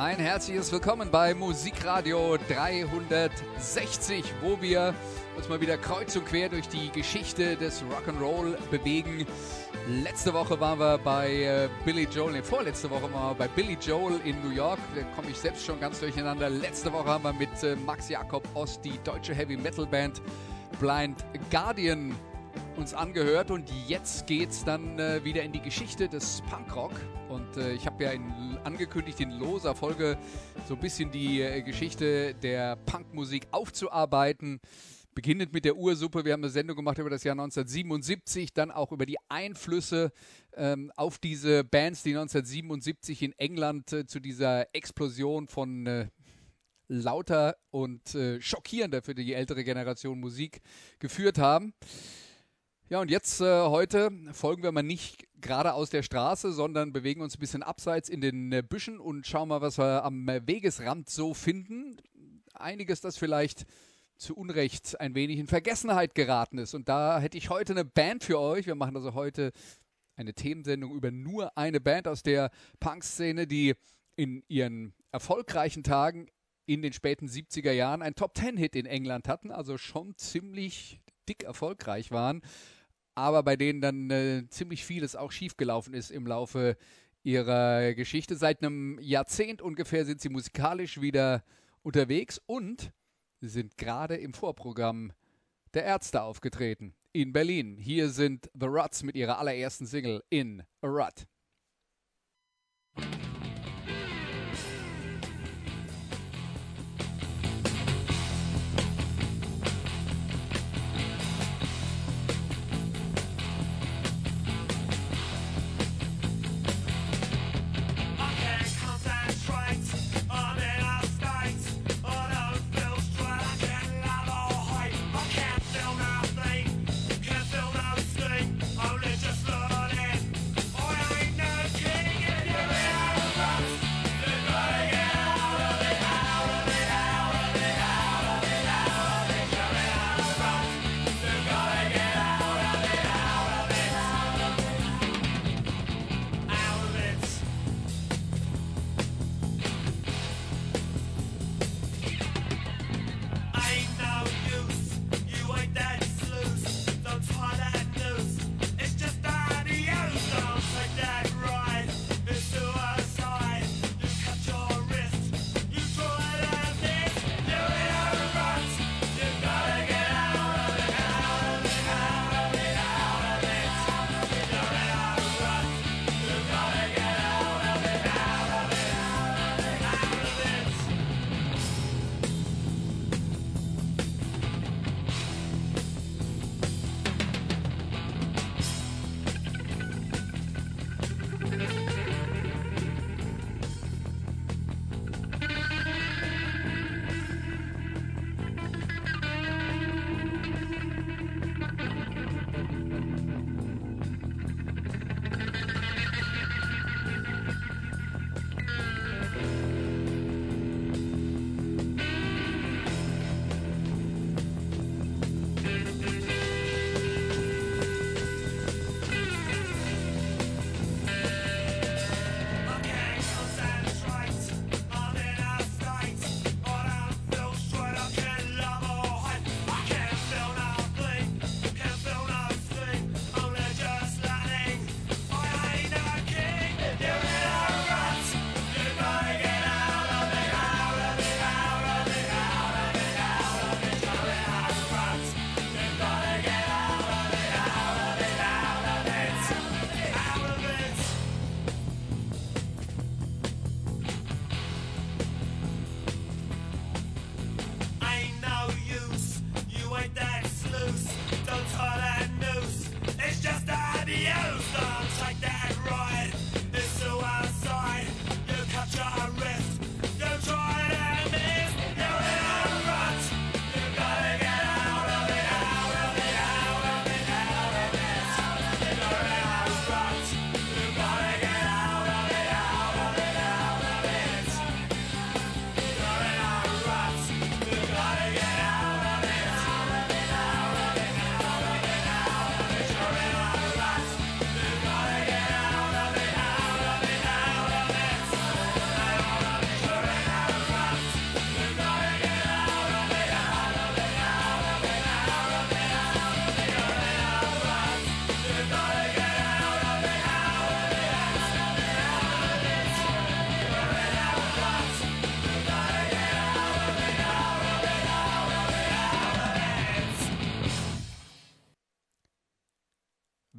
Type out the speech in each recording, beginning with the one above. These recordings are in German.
Ein herzliches Willkommen bei Musikradio 360, wo wir uns mal wieder kreuz und quer durch die Geschichte des Rock'n'Roll bewegen. Letzte Woche waren wir bei äh, Billy Joel, nee, vorletzte Woche waren wir bei Billy Joel in New York. Da komme ich selbst schon ganz durcheinander. Letzte Woche haben wir mit äh, Max Jakob Ost die deutsche Heavy Metal Band Blind Guardian uns angehört und jetzt geht's dann äh, wieder in die Geschichte des Punkrock und äh, ich habe ja in, angekündigt in loser Folge so ein bisschen die äh, Geschichte der Punkmusik aufzuarbeiten. Beginnend mit der Ursuppe, wir haben eine Sendung gemacht über das Jahr 1977, dann auch über die Einflüsse ähm, auf diese Bands, die 1977 in England äh, zu dieser Explosion von äh, lauter und äh, schockierender für die ältere Generation Musik geführt haben. Ja, und jetzt äh, heute folgen wir mal nicht gerade aus der Straße, sondern bewegen uns ein bisschen abseits in den äh, Büschen und schauen mal, was wir am äh, Wegesrand so finden. Einiges, das vielleicht zu Unrecht ein wenig in Vergessenheit geraten ist. Und da hätte ich heute eine Band für euch. Wir machen also heute eine Themensendung über nur eine Band aus der Punk-Szene, die in ihren erfolgreichen Tagen in den späten 70er Jahren einen Top-Ten-Hit in England hatten, also schon ziemlich dick erfolgreich waren aber bei denen dann äh, ziemlich vieles auch schiefgelaufen ist im Laufe ihrer Geschichte. Seit einem Jahrzehnt ungefähr sind sie musikalisch wieder unterwegs und sind gerade im Vorprogramm der Ärzte aufgetreten in Berlin. Hier sind The Ruts mit ihrer allerersten Single In a Rut.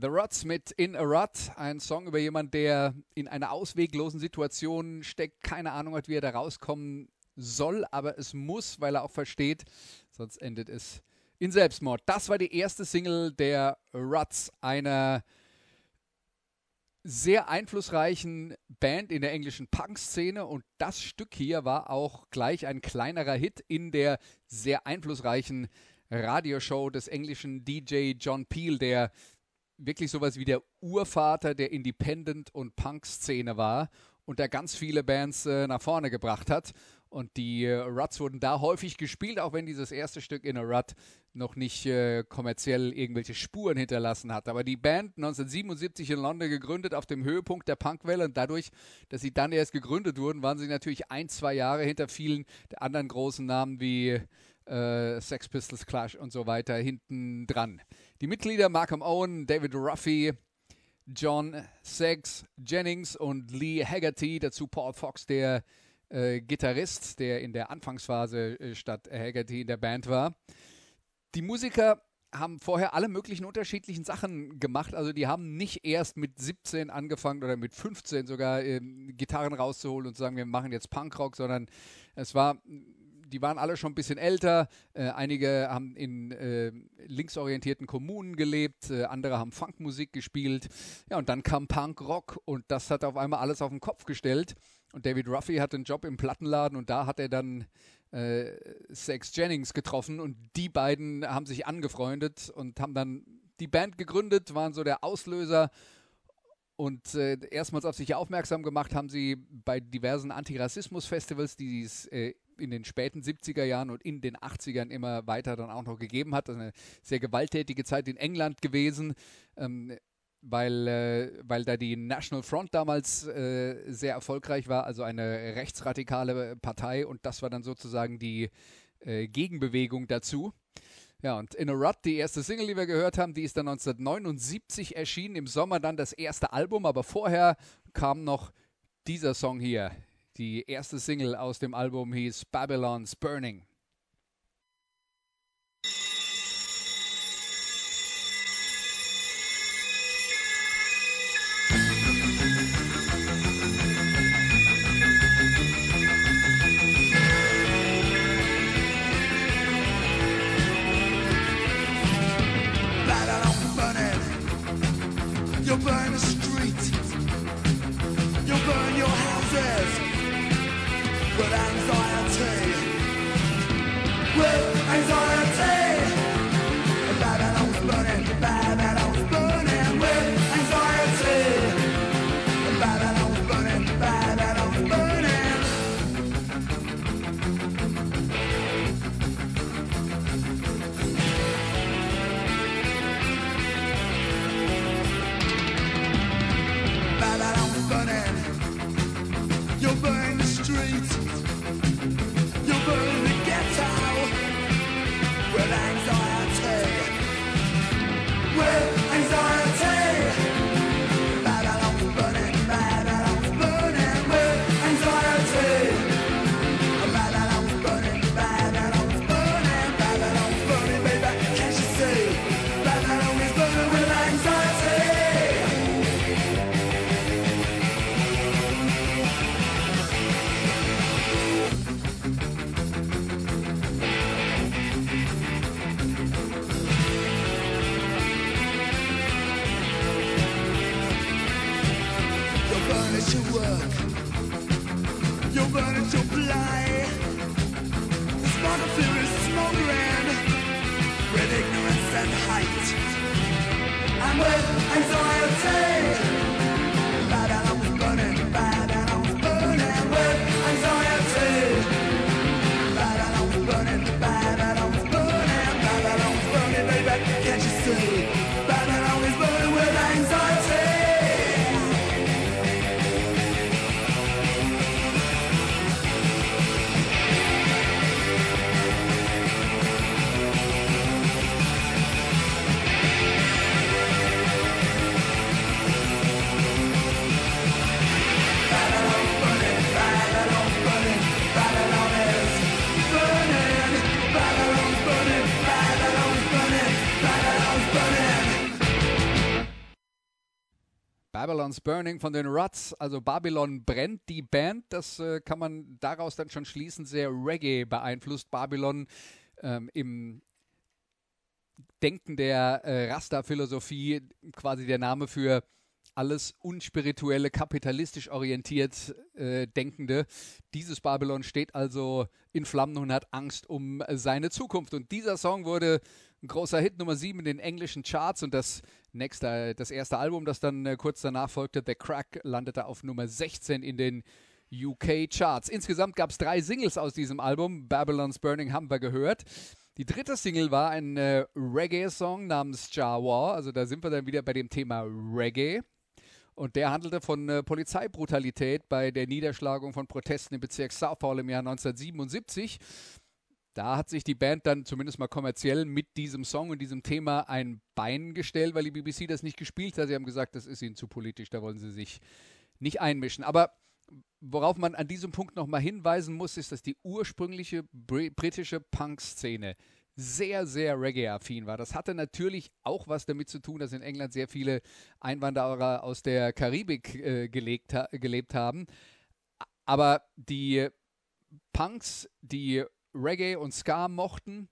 The Ruts mit In a Rut, ein Song über jemanden, der in einer ausweglosen Situation steckt, keine Ahnung hat, wie er da rauskommen soll, aber es muss, weil er auch versteht, sonst endet es in Selbstmord. Das war die erste Single der Ruts, einer sehr einflussreichen Band in der englischen Punk-Szene. Und das Stück hier war auch gleich ein kleinerer Hit in der sehr einflussreichen Radioshow des englischen DJ John Peel, der wirklich sowas wie der Urvater der Independent- und Punk-Szene war und der ganz viele Bands äh, nach vorne gebracht hat. Und die äh, Ruts wurden da häufig gespielt, auch wenn dieses erste Stück in a Rut noch nicht äh, kommerziell irgendwelche Spuren hinterlassen hat. Aber die Band 1977 in London gegründet auf dem Höhepunkt der Punkwelle und dadurch, dass sie dann erst gegründet wurden, waren sie natürlich ein, zwei Jahre hinter vielen der anderen großen Namen wie äh, Sex Pistols, Clash und so weiter hinten dran. Die Mitglieder Malcolm Owen, David Ruffy, John Saggs Jennings und Lee Haggerty, dazu Paul Fox, der äh, Gitarrist, der in der Anfangsphase äh, statt Haggerty in der Band war. Die Musiker haben vorher alle möglichen unterschiedlichen Sachen gemacht. Also die haben nicht erst mit 17 angefangen oder mit 15 sogar ähm, Gitarren rauszuholen und zu sagen, wir machen jetzt Punkrock, sondern es war die waren alle schon ein bisschen älter. Äh, einige haben in äh, linksorientierten Kommunen gelebt, äh, andere haben Funkmusik gespielt. Ja, und dann kam Punkrock und das hat auf einmal alles auf den Kopf gestellt. Und David Ruffy hatte einen Job im Plattenladen und da hat er dann äh, Sex Jennings getroffen und die beiden haben sich angefreundet und haben dann die Band gegründet, waren so der Auslöser und äh, erstmals auf sich aufmerksam gemacht haben sie bei diversen Antirassismus-Festivals, die es äh, in den späten 70er Jahren und in den 80ern immer weiter dann auch noch gegeben hat. Das ist eine sehr gewalttätige Zeit in England gewesen. Ähm, weil, äh, weil da die National Front damals äh, sehr erfolgreich war, also eine rechtsradikale Partei und das war dann sozusagen die äh, Gegenbewegung dazu. Ja, und In a Rut, die erste Single, die wir gehört haben, die ist dann 1979 erschienen, im Sommer dann das erste Album, aber vorher kam noch dieser Song hier. Die erste Single aus dem Album hieß Babylon's Burning. You burn the street. You burn your anxiety. With anxiety. tight. And with anxiety. Babylon's Burning von den Ruts, also Babylon brennt, die Band, das äh, kann man daraus dann schon schließen, sehr Reggae beeinflusst. Babylon ähm, im Denken der äh, Rasta-Philosophie quasi der Name für alles unspirituelle, kapitalistisch orientiert äh, Denkende. Dieses Babylon steht also in Flammen und hat Angst um seine Zukunft. Und dieser Song wurde ein großer Hit Nummer 7 in den englischen Charts und das nächste, das erste Album, das dann äh, kurz danach folgte, The Crack, landete auf Nummer 16 in den UK Charts. Insgesamt gab es drei Singles aus diesem Album. Babylon's Burning haben wir gehört. Die dritte Single war ein äh, Reggae-Song namens Jawa. Also da sind wir dann wieder bei dem Thema Reggae. Und der handelte von äh, Polizeibrutalität bei der Niederschlagung von Protesten im Bezirk Southall im Jahr 1977. Da hat sich die Band dann zumindest mal kommerziell mit diesem Song und diesem Thema ein Bein gestellt, weil die BBC das nicht gespielt hat. Sie haben gesagt, das ist ihnen zu politisch, da wollen sie sich nicht einmischen. Aber worauf man an diesem Punkt nochmal hinweisen muss, ist, dass die ursprüngliche britische Punk-Szene sehr, sehr Reggae-affin war. Das hatte natürlich auch was damit zu tun, dass in England sehr viele Einwanderer aus der Karibik äh, gelegt, ha gelebt haben. Aber die Punks, die Reggae und Ska mochten,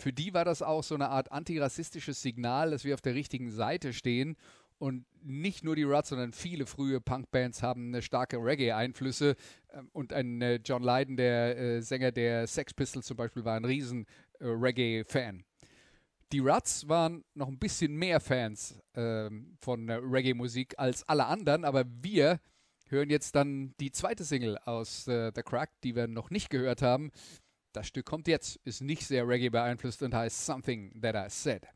für die war das auch so eine Art antirassistisches Signal, dass wir auf der richtigen Seite stehen. Und nicht nur die Ruts, sondern viele frühe Punkbands haben eine starke Reggae-Einflüsse. Ähm, und ein äh, John Lydon, der äh, Sänger der Sex Pistols zum Beispiel, war ein riesen äh, Reggae-Fan. Die Ruts waren noch ein bisschen mehr Fans ähm, von Reggae-Musik als alle anderen, aber wir hören jetzt dann die zweite Single aus The Crack, die wir noch nicht gehört haben. Das Stück kommt jetzt, ist nicht sehr Reggae beeinflusst und heißt Something That I Said.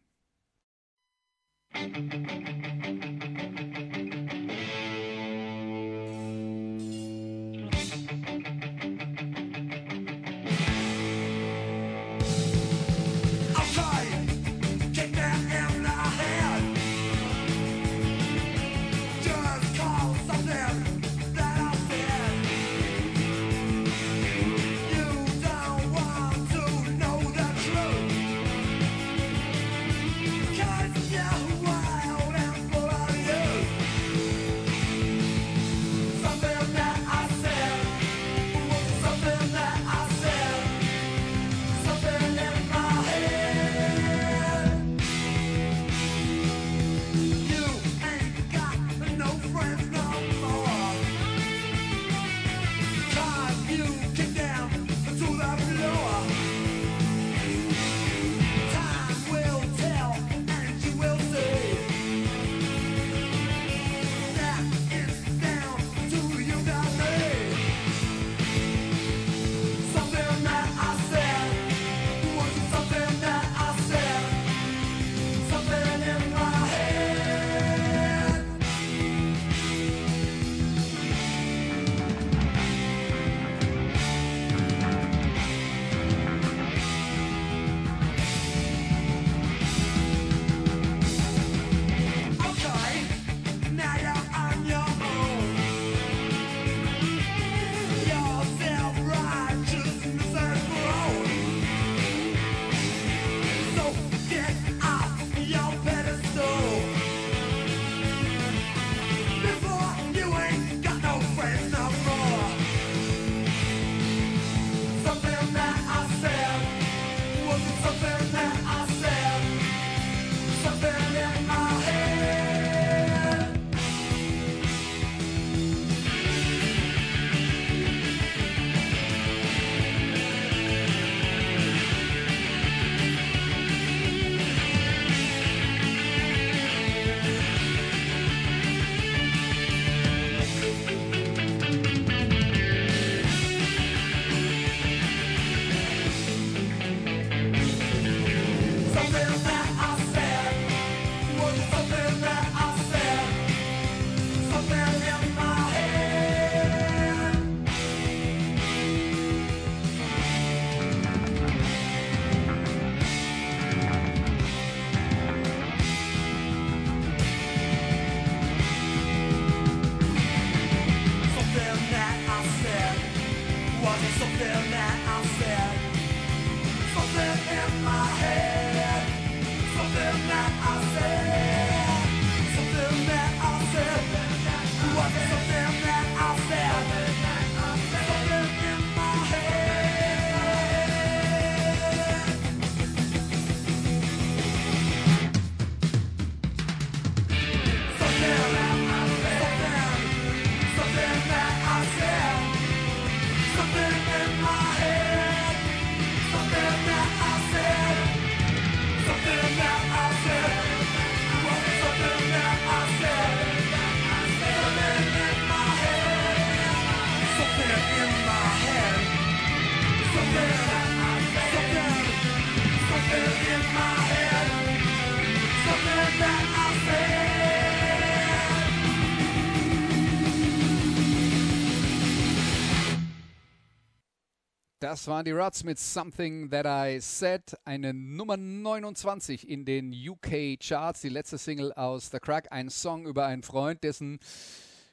Das waren die Ruts mit Something That I Said, eine Nummer 29 in den UK Charts, die letzte Single aus The Crack, ein Song über einen Freund, dessen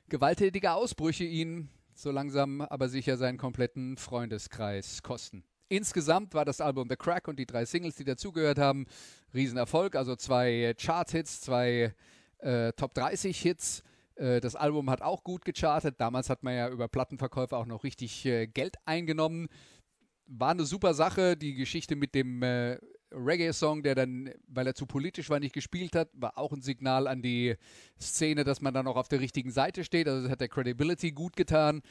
gewalttätige Ausbrüche ihn so langsam aber sicher seinen kompletten Freundeskreis kosten. Insgesamt war das Album The Crack und die drei Singles, die dazugehört haben, Riesenerfolg, also zwei Chart-Hits, zwei äh, Top 30 Hits. Äh, das Album hat auch gut gechartet. Damals hat man ja über Plattenverkäufe auch noch richtig äh, Geld eingenommen war eine super Sache. Die Geschichte mit dem äh, Reggae-Song, der dann, weil er zu politisch war, nicht gespielt hat, war auch ein Signal an die Szene, dass man dann auch auf der richtigen Seite steht. Also das hat der Credibility gut getan.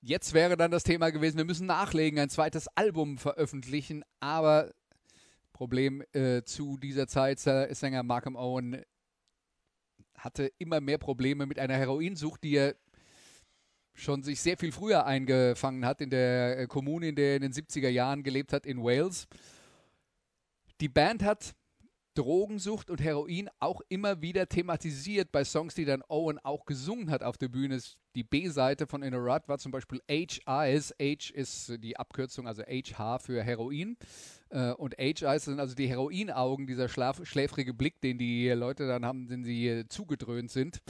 Jetzt wäre dann das Thema gewesen, wir müssen nachlegen, ein zweites Album veröffentlichen, aber Problem äh, zu dieser Zeit, Sänger Malcolm Owen hatte immer mehr Probleme mit einer Heroinsucht, die er schon sich sehr viel früher eingefangen hat in der äh, Kommune, in der er in den 70er Jahren gelebt hat, in Wales. Die Band hat Drogensucht und Heroin auch immer wieder thematisiert bei Songs, die dann Owen auch gesungen hat auf der Bühne. Die B-Seite von In a Rut war zum Beispiel H-Eyes. H ist die Abkürzung, also H-H für Heroin. Äh, und H-Eyes sind also die Heroinaugen, dieser schläfrige Blick, den die Leute dann haben, wenn sie zugedröhnt sind.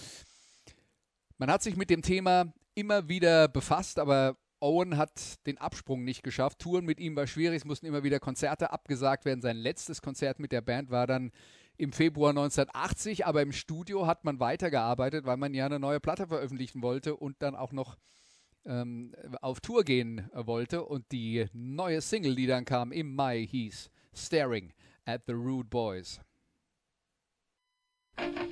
Man hat sich mit dem Thema immer wieder befasst, aber Owen hat den Absprung nicht geschafft. Touren mit ihm war schwierig, es mussten immer wieder Konzerte abgesagt werden. Sein letztes Konzert mit der Band war dann im Februar 1980, aber im Studio hat man weitergearbeitet, weil man ja eine neue Platte veröffentlichen wollte und dann auch noch ähm, auf Tour gehen wollte. Und die neue Single, die dann kam im Mai, hieß Staring at the Rude Boys. Musik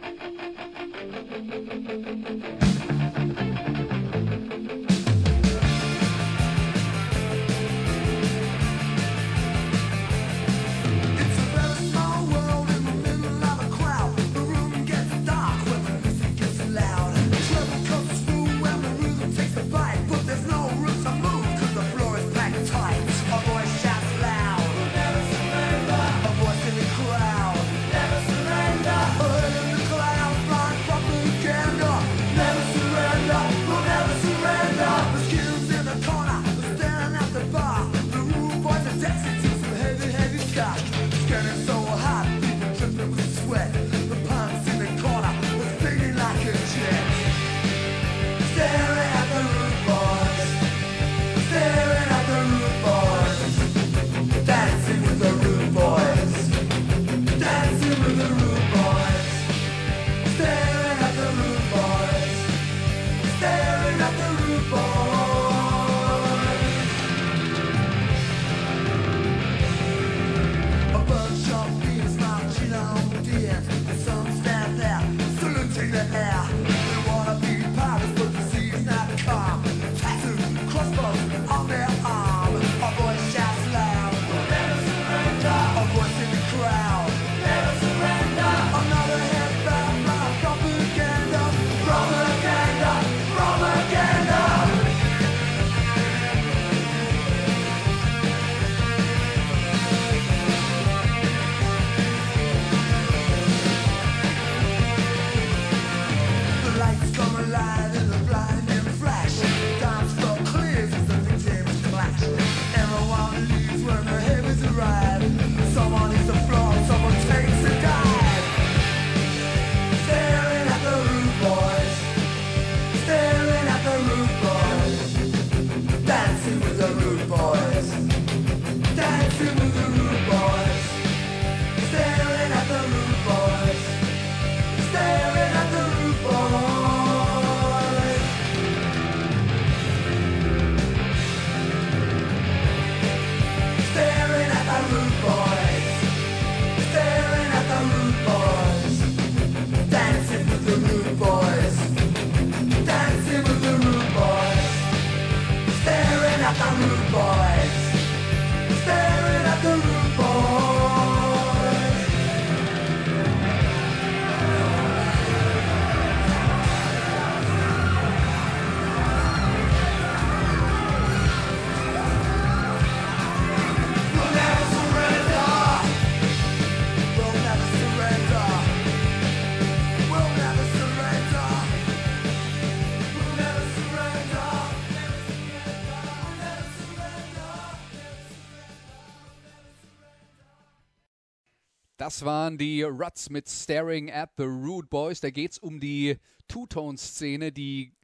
Das waren die Ruts mit Staring at the Rude Boys. Da geht es um die Two-Tone-Szene, die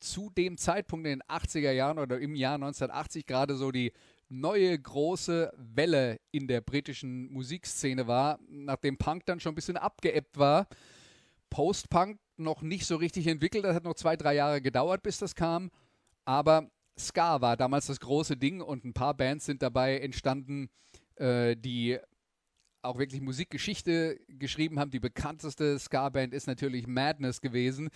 zu dem Zeitpunkt in den 80er Jahren oder im Jahr 1980 gerade so die neue große Welle in der britischen Musikszene war, nachdem Punk dann schon ein bisschen abgeebbt war. Post-Punk noch nicht so richtig entwickelt, das hat noch zwei, drei Jahre gedauert, bis das kam. Aber Ska war damals das große Ding und ein paar Bands sind dabei entstanden, äh, die auch wirklich Musikgeschichte geschrieben haben. Die bekannteste Ska-Band ist natürlich Madness gewesen,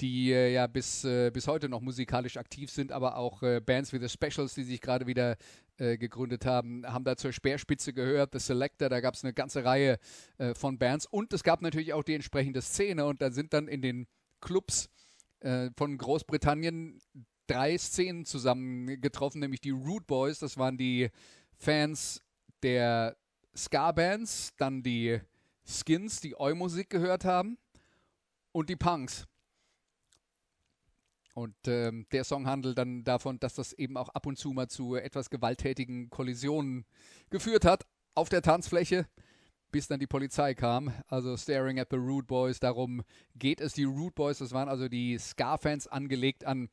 die äh, ja bis, äh, bis heute noch musikalisch aktiv sind, aber auch äh, Bands wie The Specials, die sich gerade wieder äh, gegründet haben, haben da zur Speerspitze gehört. The Selector, da gab es eine ganze Reihe äh, von Bands und es gab natürlich auch die entsprechende Szene und da sind dann in den Clubs äh, von Großbritannien drei Szenen zusammengetroffen, nämlich die Rude Boys, das waren die Fans der Ska-Bands, dann die Skins, die Eu-Musik gehört haben und die Punks. Und ähm, der Song handelt dann davon, dass das eben auch ab und zu mal zu etwas gewalttätigen Kollisionen geführt hat auf der Tanzfläche, bis dann die Polizei kam. Also Staring at the Rude Boys, darum geht es. Die Rude Boys, das waren also die Ska-Fans angelegt an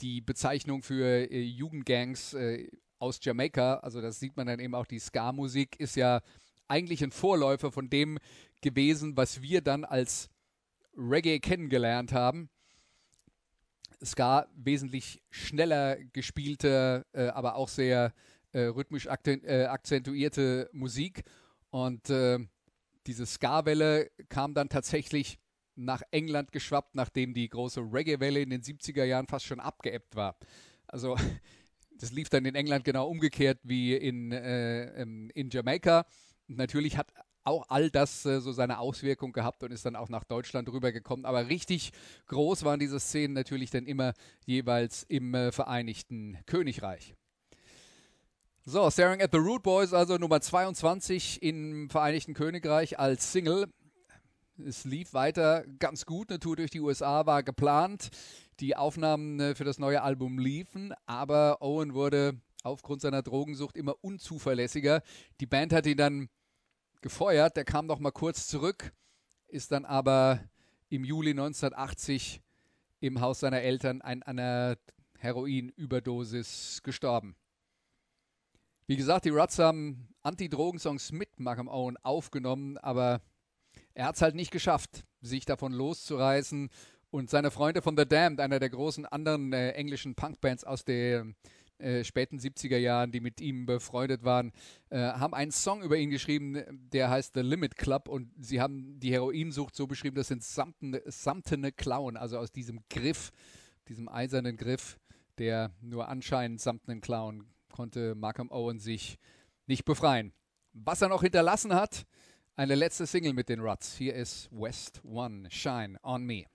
die Bezeichnung für äh, Jugendgangs äh, aus Jamaika. Also das sieht man dann eben auch, die Ska-Musik ist ja eigentlich ein Vorläufer von dem gewesen, was wir dann als Reggae kennengelernt haben. Ska wesentlich schneller gespielte, äh, aber auch sehr äh, rhythmisch äh, akzentuierte Musik. Und äh, diese Ska-Welle kam dann tatsächlich nach England geschwappt, nachdem die große Reggae-Welle in den 70er Jahren fast schon abgeebbt war. Also das lief dann in England genau umgekehrt wie in, äh, ähm, in Jamaika. Natürlich hat auch all das äh, so seine Auswirkung gehabt und ist dann auch nach Deutschland rübergekommen. Aber richtig groß waren diese Szenen natürlich dann immer jeweils im äh, Vereinigten Königreich. So, Staring at the Root Boys, also Nummer 22 im Vereinigten Königreich als Single. Es lief weiter ganz gut. Eine Tour durch die USA war geplant. Die Aufnahmen äh, für das neue Album liefen, aber Owen wurde aufgrund seiner Drogensucht immer unzuverlässiger. Die Band hat ihn dann gefeuert. Der kam noch mal kurz zurück, ist dann aber im Juli 1980 im Haus seiner Eltern an einer Heroinüberdosis gestorben. Wie gesagt, die Ruts haben Anti-Drogen-Songs mit Malcolm Owen aufgenommen, aber er hat es halt nicht geschafft, sich davon loszureißen. Und seine Freunde von The Damned, einer der großen anderen äh, englischen Punkbands aus den äh, späten 70er Jahren, die mit ihm befreundet waren, äh, haben einen Song über ihn geschrieben, der heißt The Limit Club. Und sie haben die Heroinsucht so beschrieben, das sind samtene, samtene Klauen, also aus diesem Griff, diesem eisernen Griff, der nur anscheinend samtenen Klauen konnte Malcolm Owen sich nicht befreien. Was er noch hinterlassen hat, eine letzte Single mit den Ruts. Hier ist West One, Shine on Me.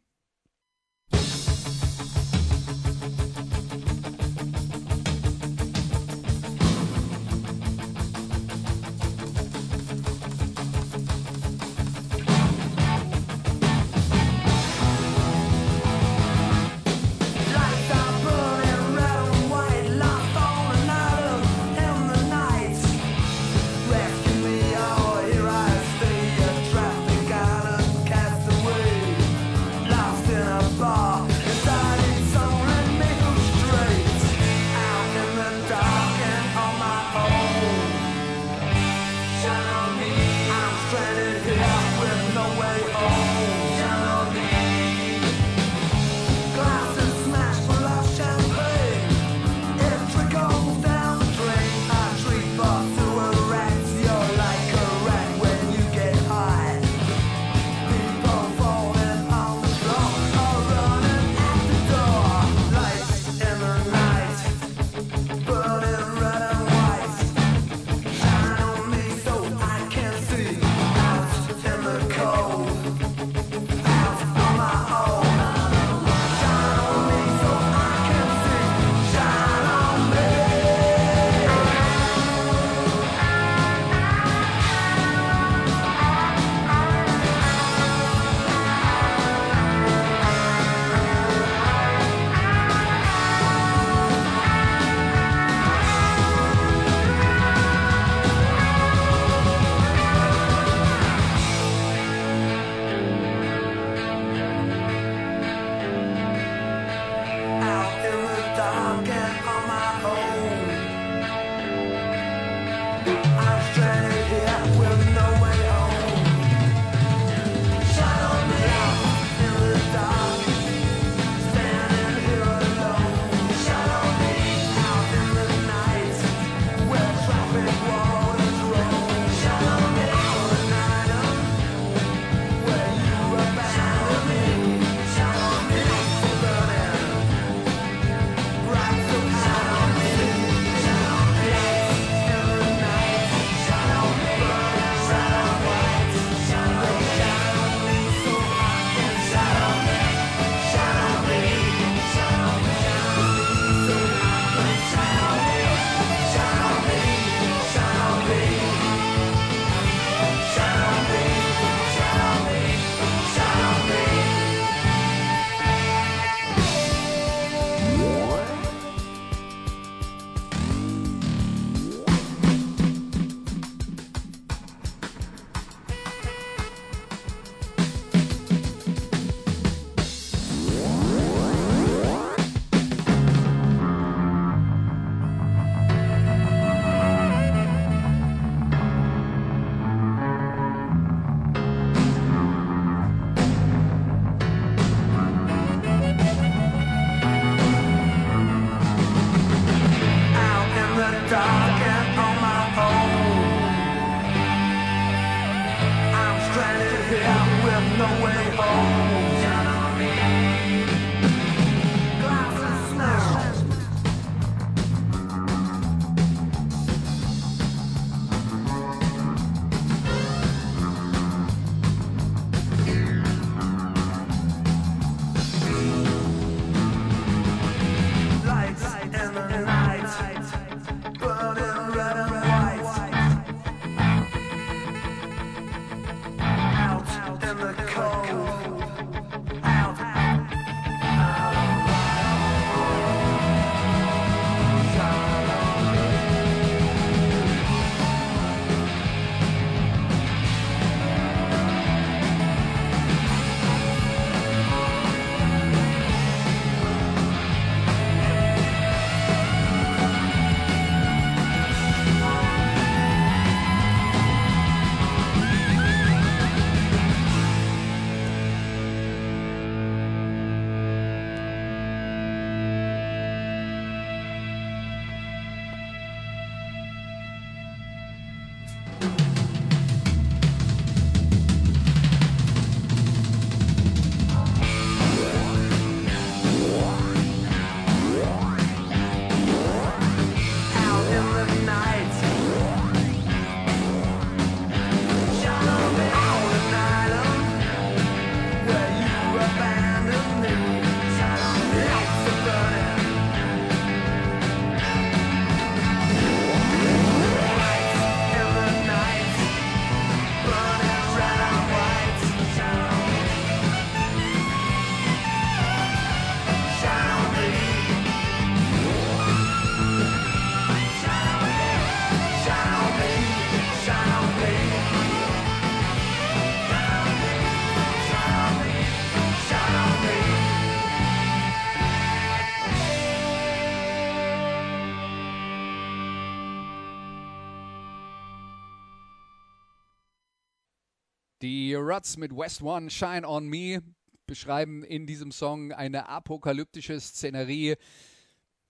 Ruts mit West One, Shine on Me beschreiben in diesem Song eine apokalyptische Szenerie.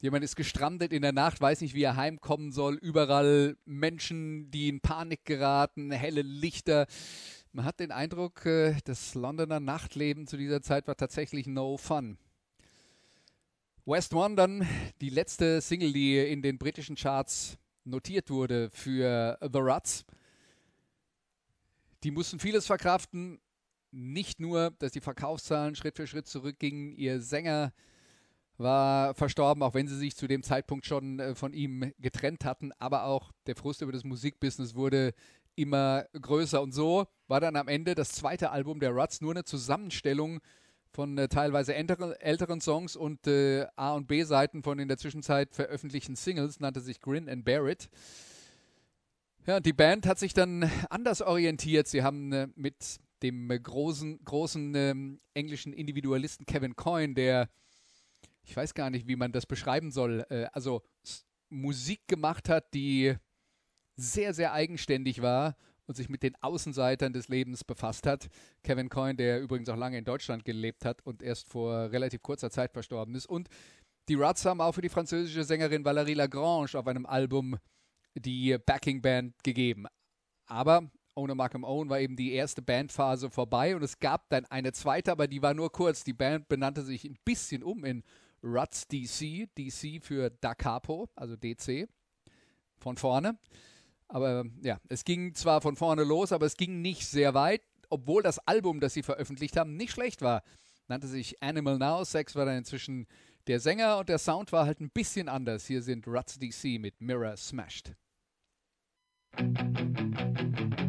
Jemand ist gestrandet in der Nacht, weiß nicht, wie er heimkommen soll. Überall Menschen, die in Panik geraten, helle Lichter. Man hat den Eindruck, äh, das Londoner Nachtleben zu dieser Zeit war tatsächlich no fun. West One dann die letzte Single, die in den britischen Charts notiert wurde für The Ruts. Die mussten vieles verkraften. Nicht nur, dass die Verkaufszahlen Schritt für Schritt zurückgingen. Ihr Sänger war verstorben, auch wenn sie sich zu dem Zeitpunkt schon äh, von ihm getrennt hatten. Aber auch der Frust über das Musikbusiness wurde immer größer. Und so war dann am Ende das zweite Album der Ruts nur eine Zusammenstellung von äh, teilweise älteren, älteren Songs und äh, A- und B-Seiten von in der Zwischenzeit veröffentlichten Singles, nannte sich Grin and It. Ja, die Band hat sich dann anders orientiert. Sie haben äh, mit dem äh, großen, großen ähm, englischen Individualisten Kevin Coyne, der, ich weiß gar nicht, wie man das beschreiben soll, äh, also Musik gemacht hat, die sehr, sehr eigenständig war und sich mit den Außenseitern des Lebens befasst hat. Kevin Coyne, der übrigens auch lange in Deutschland gelebt hat und erst vor relativ kurzer Zeit verstorben ist. Und die Ruts haben auch für die französische Sängerin Valérie Lagrange auf einem Album die Backing Band gegeben. Aber ohne Markham Owen war eben die erste Bandphase vorbei und es gab dann eine zweite, aber die war nur kurz. Die Band benannte sich ein bisschen um in Ruts DC, DC für Da Capo, also DC, von vorne. Aber ja, es ging zwar von vorne los, aber es ging nicht sehr weit, obwohl das Album, das sie veröffentlicht haben, nicht schlecht war. Nannte sich Animal Now. Sex war dann inzwischen der Sänger und der Sound war halt ein bisschen anders. Hier sind Ruts DC mit Mirror Smashed. Thank you.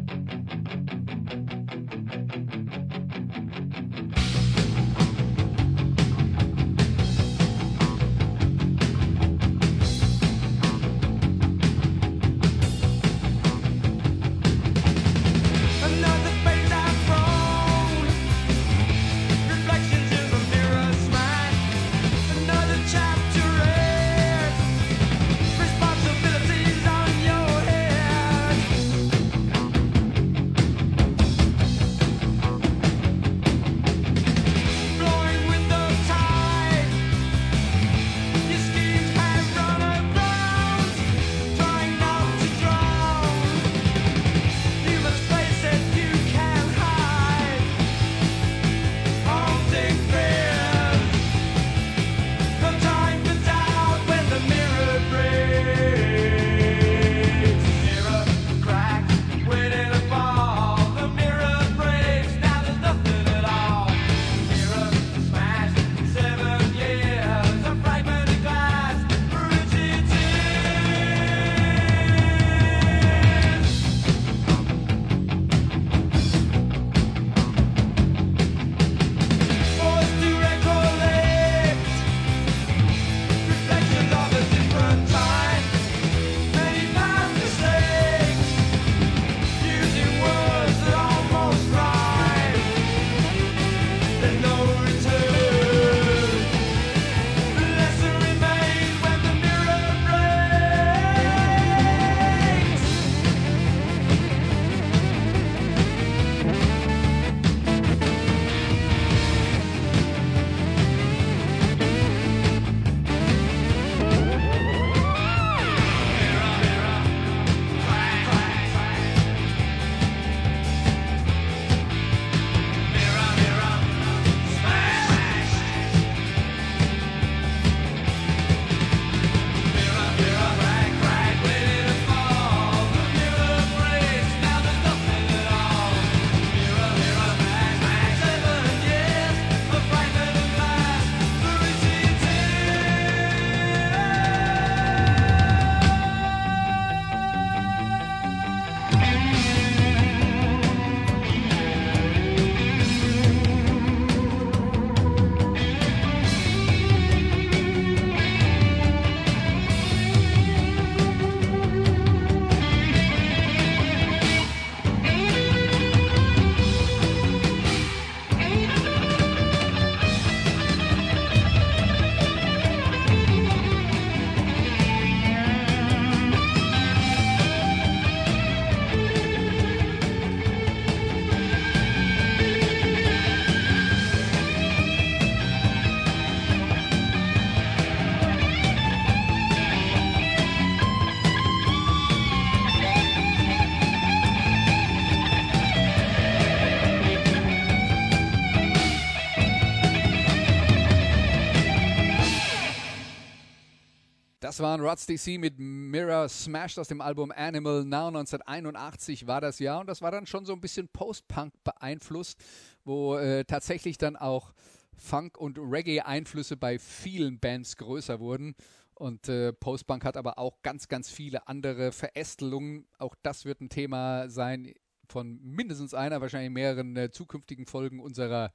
Das waren Rods DC mit Mirror Smashed aus dem Album Animal Now 1981 war das Jahr und das war dann schon so ein bisschen Post-Punk beeinflusst, wo äh, tatsächlich dann auch Funk- und Reggae-Einflüsse bei vielen Bands größer wurden. Und äh, Post-Punk hat aber auch ganz, ganz viele andere Verästelungen. Auch das wird ein Thema sein von mindestens einer, wahrscheinlich mehreren äh, zukünftigen Folgen unserer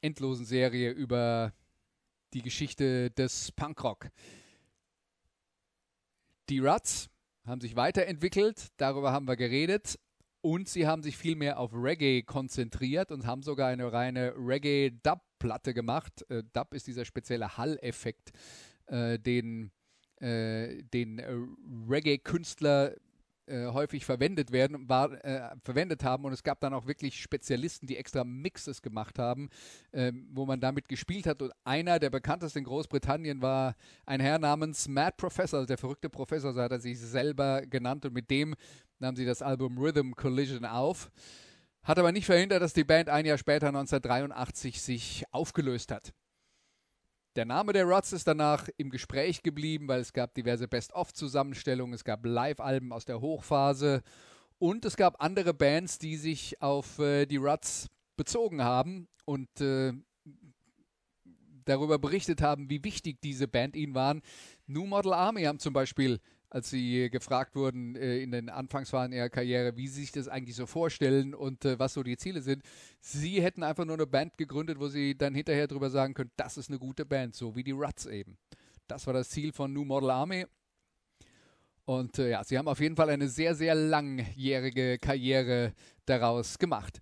endlosen Serie über die Geschichte des Punkrock. Die Ruts haben sich weiterentwickelt, darüber haben wir geredet. Und sie haben sich viel mehr auf Reggae konzentriert und haben sogar eine reine Reggae-Dub-Platte gemacht. Äh, Dub ist dieser spezielle Hall-Effekt, äh, den, äh, den äh, Reggae-Künstler äh, häufig verwendet werden, war, äh, verwendet haben und es gab dann auch wirklich Spezialisten, die extra Mixes gemacht haben, ähm, wo man damit gespielt hat und einer der bekanntesten in Großbritannien war ein Herr namens Mad Professor, also der verrückte Professor, so hat er sich selber genannt und mit dem nahm sie das Album Rhythm Collision auf. Hat aber nicht verhindert, dass die Band ein Jahr später 1983 sich aufgelöst hat. Der Name der Rods ist danach im Gespräch geblieben, weil es gab diverse Best-of-Zusammenstellungen, es gab Live-Alben aus der Hochphase und es gab andere Bands, die sich auf äh, die Ruts bezogen haben und äh, darüber berichtet haben, wie wichtig diese Band ihnen waren. New Model Army haben zum Beispiel als sie gefragt wurden äh, in den Anfangsphasen ihrer Karriere, wie sie sich das eigentlich so vorstellen und äh, was so die Ziele sind. Sie hätten einfach nur eine Band gegründet, wo sie dann hinterher drüber sagen können, das ist eine gute Band, so wie die Ruts eben. Das war das Ziel von New Model Army. Und äh, ja, sie haben auf jeden Fall eine sehr, sehr langjährige Karriere daraus gemacht.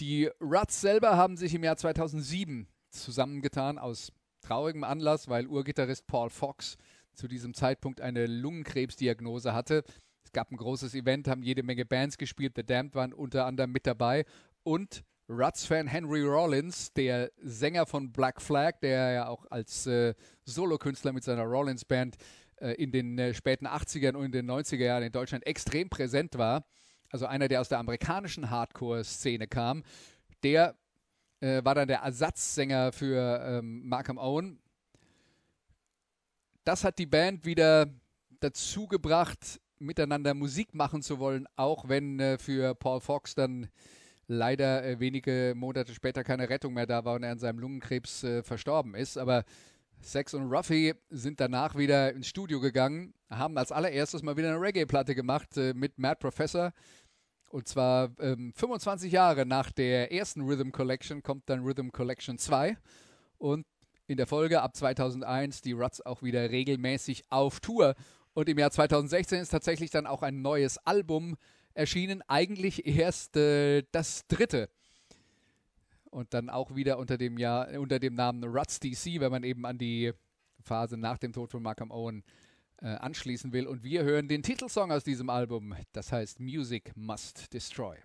Die Ruts selber haben sich im Jahr 2007 zusammengetan aus traurigem Anlass, weil Urgitarrist Paul Fox zu diesem Zeitpunkt eine Lungenkrebsdiagnose hatte. Es gab ein großes Event, haben jede Menge Bands gespielt. The Damned waren unter anderem mit dabei. Und Ruts-Fan Henry Rollins, der Sänger von Black Flag, der ja auch als äh, Solokünstler mit seiner Rollins-Band äh, in den äh, späten 80ern und in den 90er Jahren in Deutschland extrem präsent war, also einer, der aus der amerikanischen Hardcore-Szene kam, der äh, war dann der Ersatzsänger für ähm, Markham Owen, das hat die Band wieder dazu gebracht, miteinander Musik machen zu wollen, auch wenn äh, für Paul Fox dann leider äh, wenige Monate später keine Rettung mehr da war und er an seinem Lungenkrebs äh, verstorben ist. Aber Sex und Ruffy sind danach wieder ins Studio gegangen, haben als allererstes mal wieder eine Reggae-Platte gemacht äh, mit Mad Professor. Und zwar ähm, 25 Jahre nach der ersten Rhythm Collection kommt dann Rhythm Collection 2. Und in der Folge ab 2001 die Ruts auch wieder regelmäßig auf Tour. Und im Jahr 2016 ist tatsächlich dann auch ein neues Album erschienen, eigentlich erst äh, das dritte. Und dann auch wieder unter dem, Jahr, unter dem Namen Ruts DC, wenn man eben an die Phase nach dem Tod von Malcolm Owen äh, anschließen will. Und wir hören den Titelsong aus diesem Album, das heißt Music Must Destroy.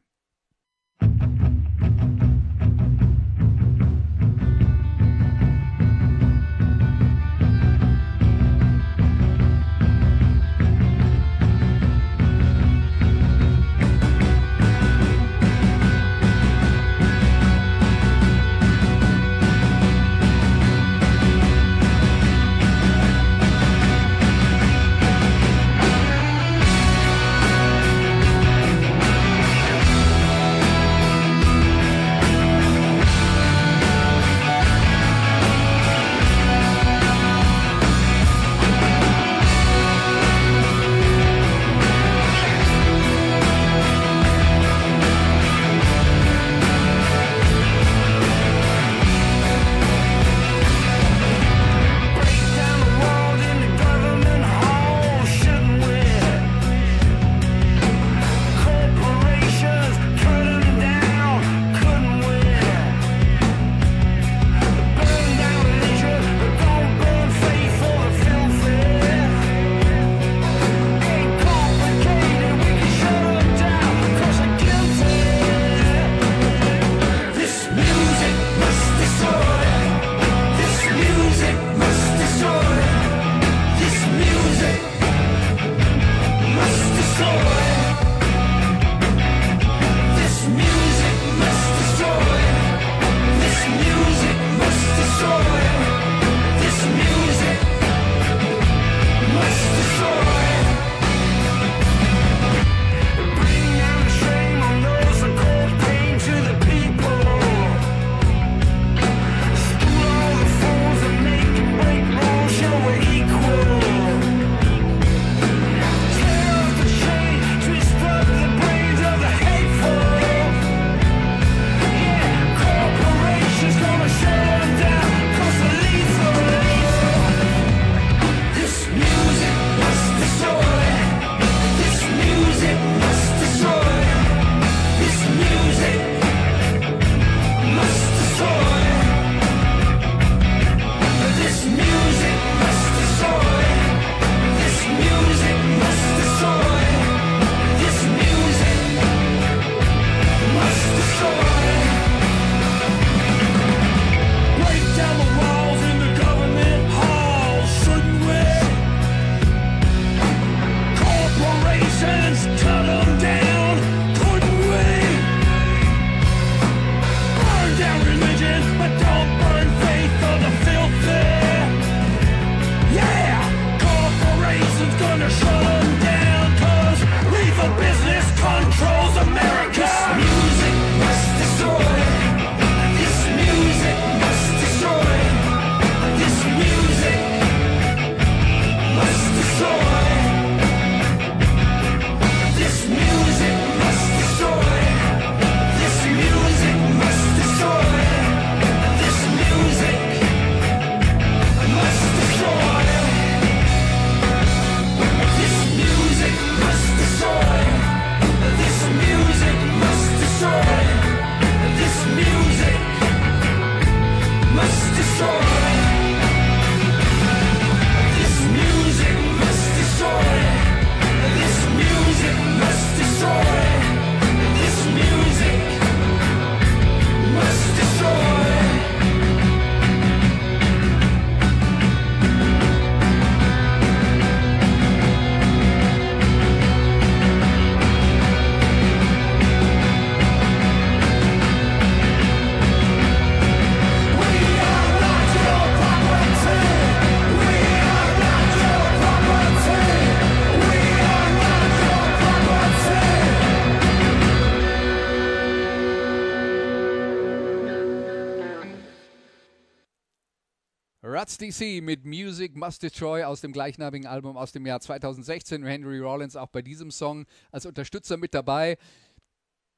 Ruts DC mit Music Must Destroy aus dem gleichnamigen Album aus dem Jahr 2016. Henry Rollins auch bei diesem Song als Unterstützer mit dabei.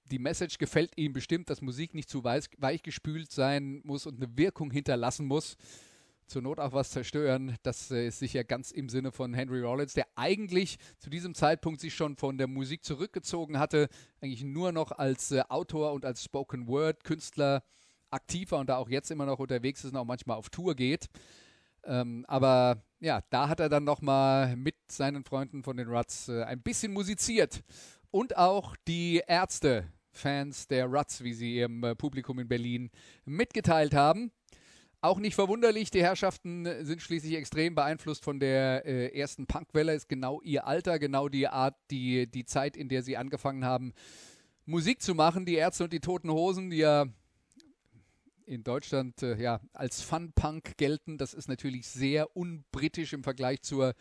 Die Message gefällt ihm bestimmt, dass Musik nicht zu weich, weichgespült sein muss und eine Wirkung hinterlassen muss. Zur Not auch was zerstören. Das äh, ist sicher ganz im Sinne von Henry Rollins, der eigentlich zu diesem Zeitpunkt sich schon von der Musik zurückgezogen hatte, eigentlich nur noch als äh, Autor und als Spoken Word Künstler aktiv war und da auch jetzt immer noch unterwegs ist und auch manchmal auf Tour geht. Ähm, aber ja, da hat er dann nochmal mit seinen Freunden von den Ruts äh, ein bisschen musiziert. Und auch die Ärzte, Fans der Ruts, wie sie ihrem äh, Publikum in Berlin mitgeteilt haben. Auch nicht verwunderlich, die Herrschaften sind schließlich extrem beeinflusst von der äh, ersten Punkwelle, ist genau ihr Alter, genau die Art, die, die Zeit, in der sie angefangen haben, Musik zu machen. Die Ärzte und die Toten Hosen, die ja in Deutschland äh, ja, als Fun-Punk gelten. Das ist natürlich sehr unbritisch im Vergleich zur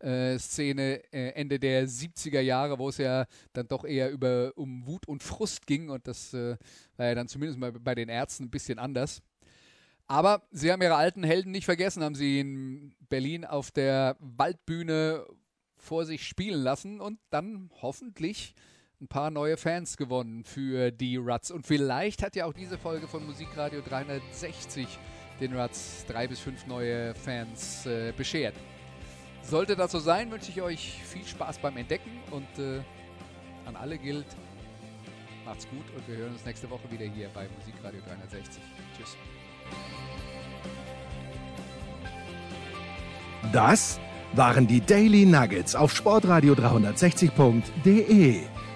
äh, Szene äh, Ende der 70er Jahre, wo es ja dann doch eher über, um Wut und Frust ging und das äh, war ja dann zumindest mal bei den Ärzten ein bisschen anders. Aber sie haben ihre alten Helden nicht vergessen, haben sie in Berlin auf der Waldbühne vor sich spielen lassen und dann hoffentlich ein paar neue Fans gewonnen für die Ruts. Und vielleicht hat ja auch diese Folge von Musikradio 360 den Ruts drei bis fünf neue Fans äh, beschert. Sollte das so sein, wünsche ich euch viel Spaß beim Entdecken und äh, an alle gilt, macht's gut und wir hören uns nächste Woche wieder hier bei Musikradio 360. Tschüss. Das waren die Daily Nuggets auf sportradio 360.de.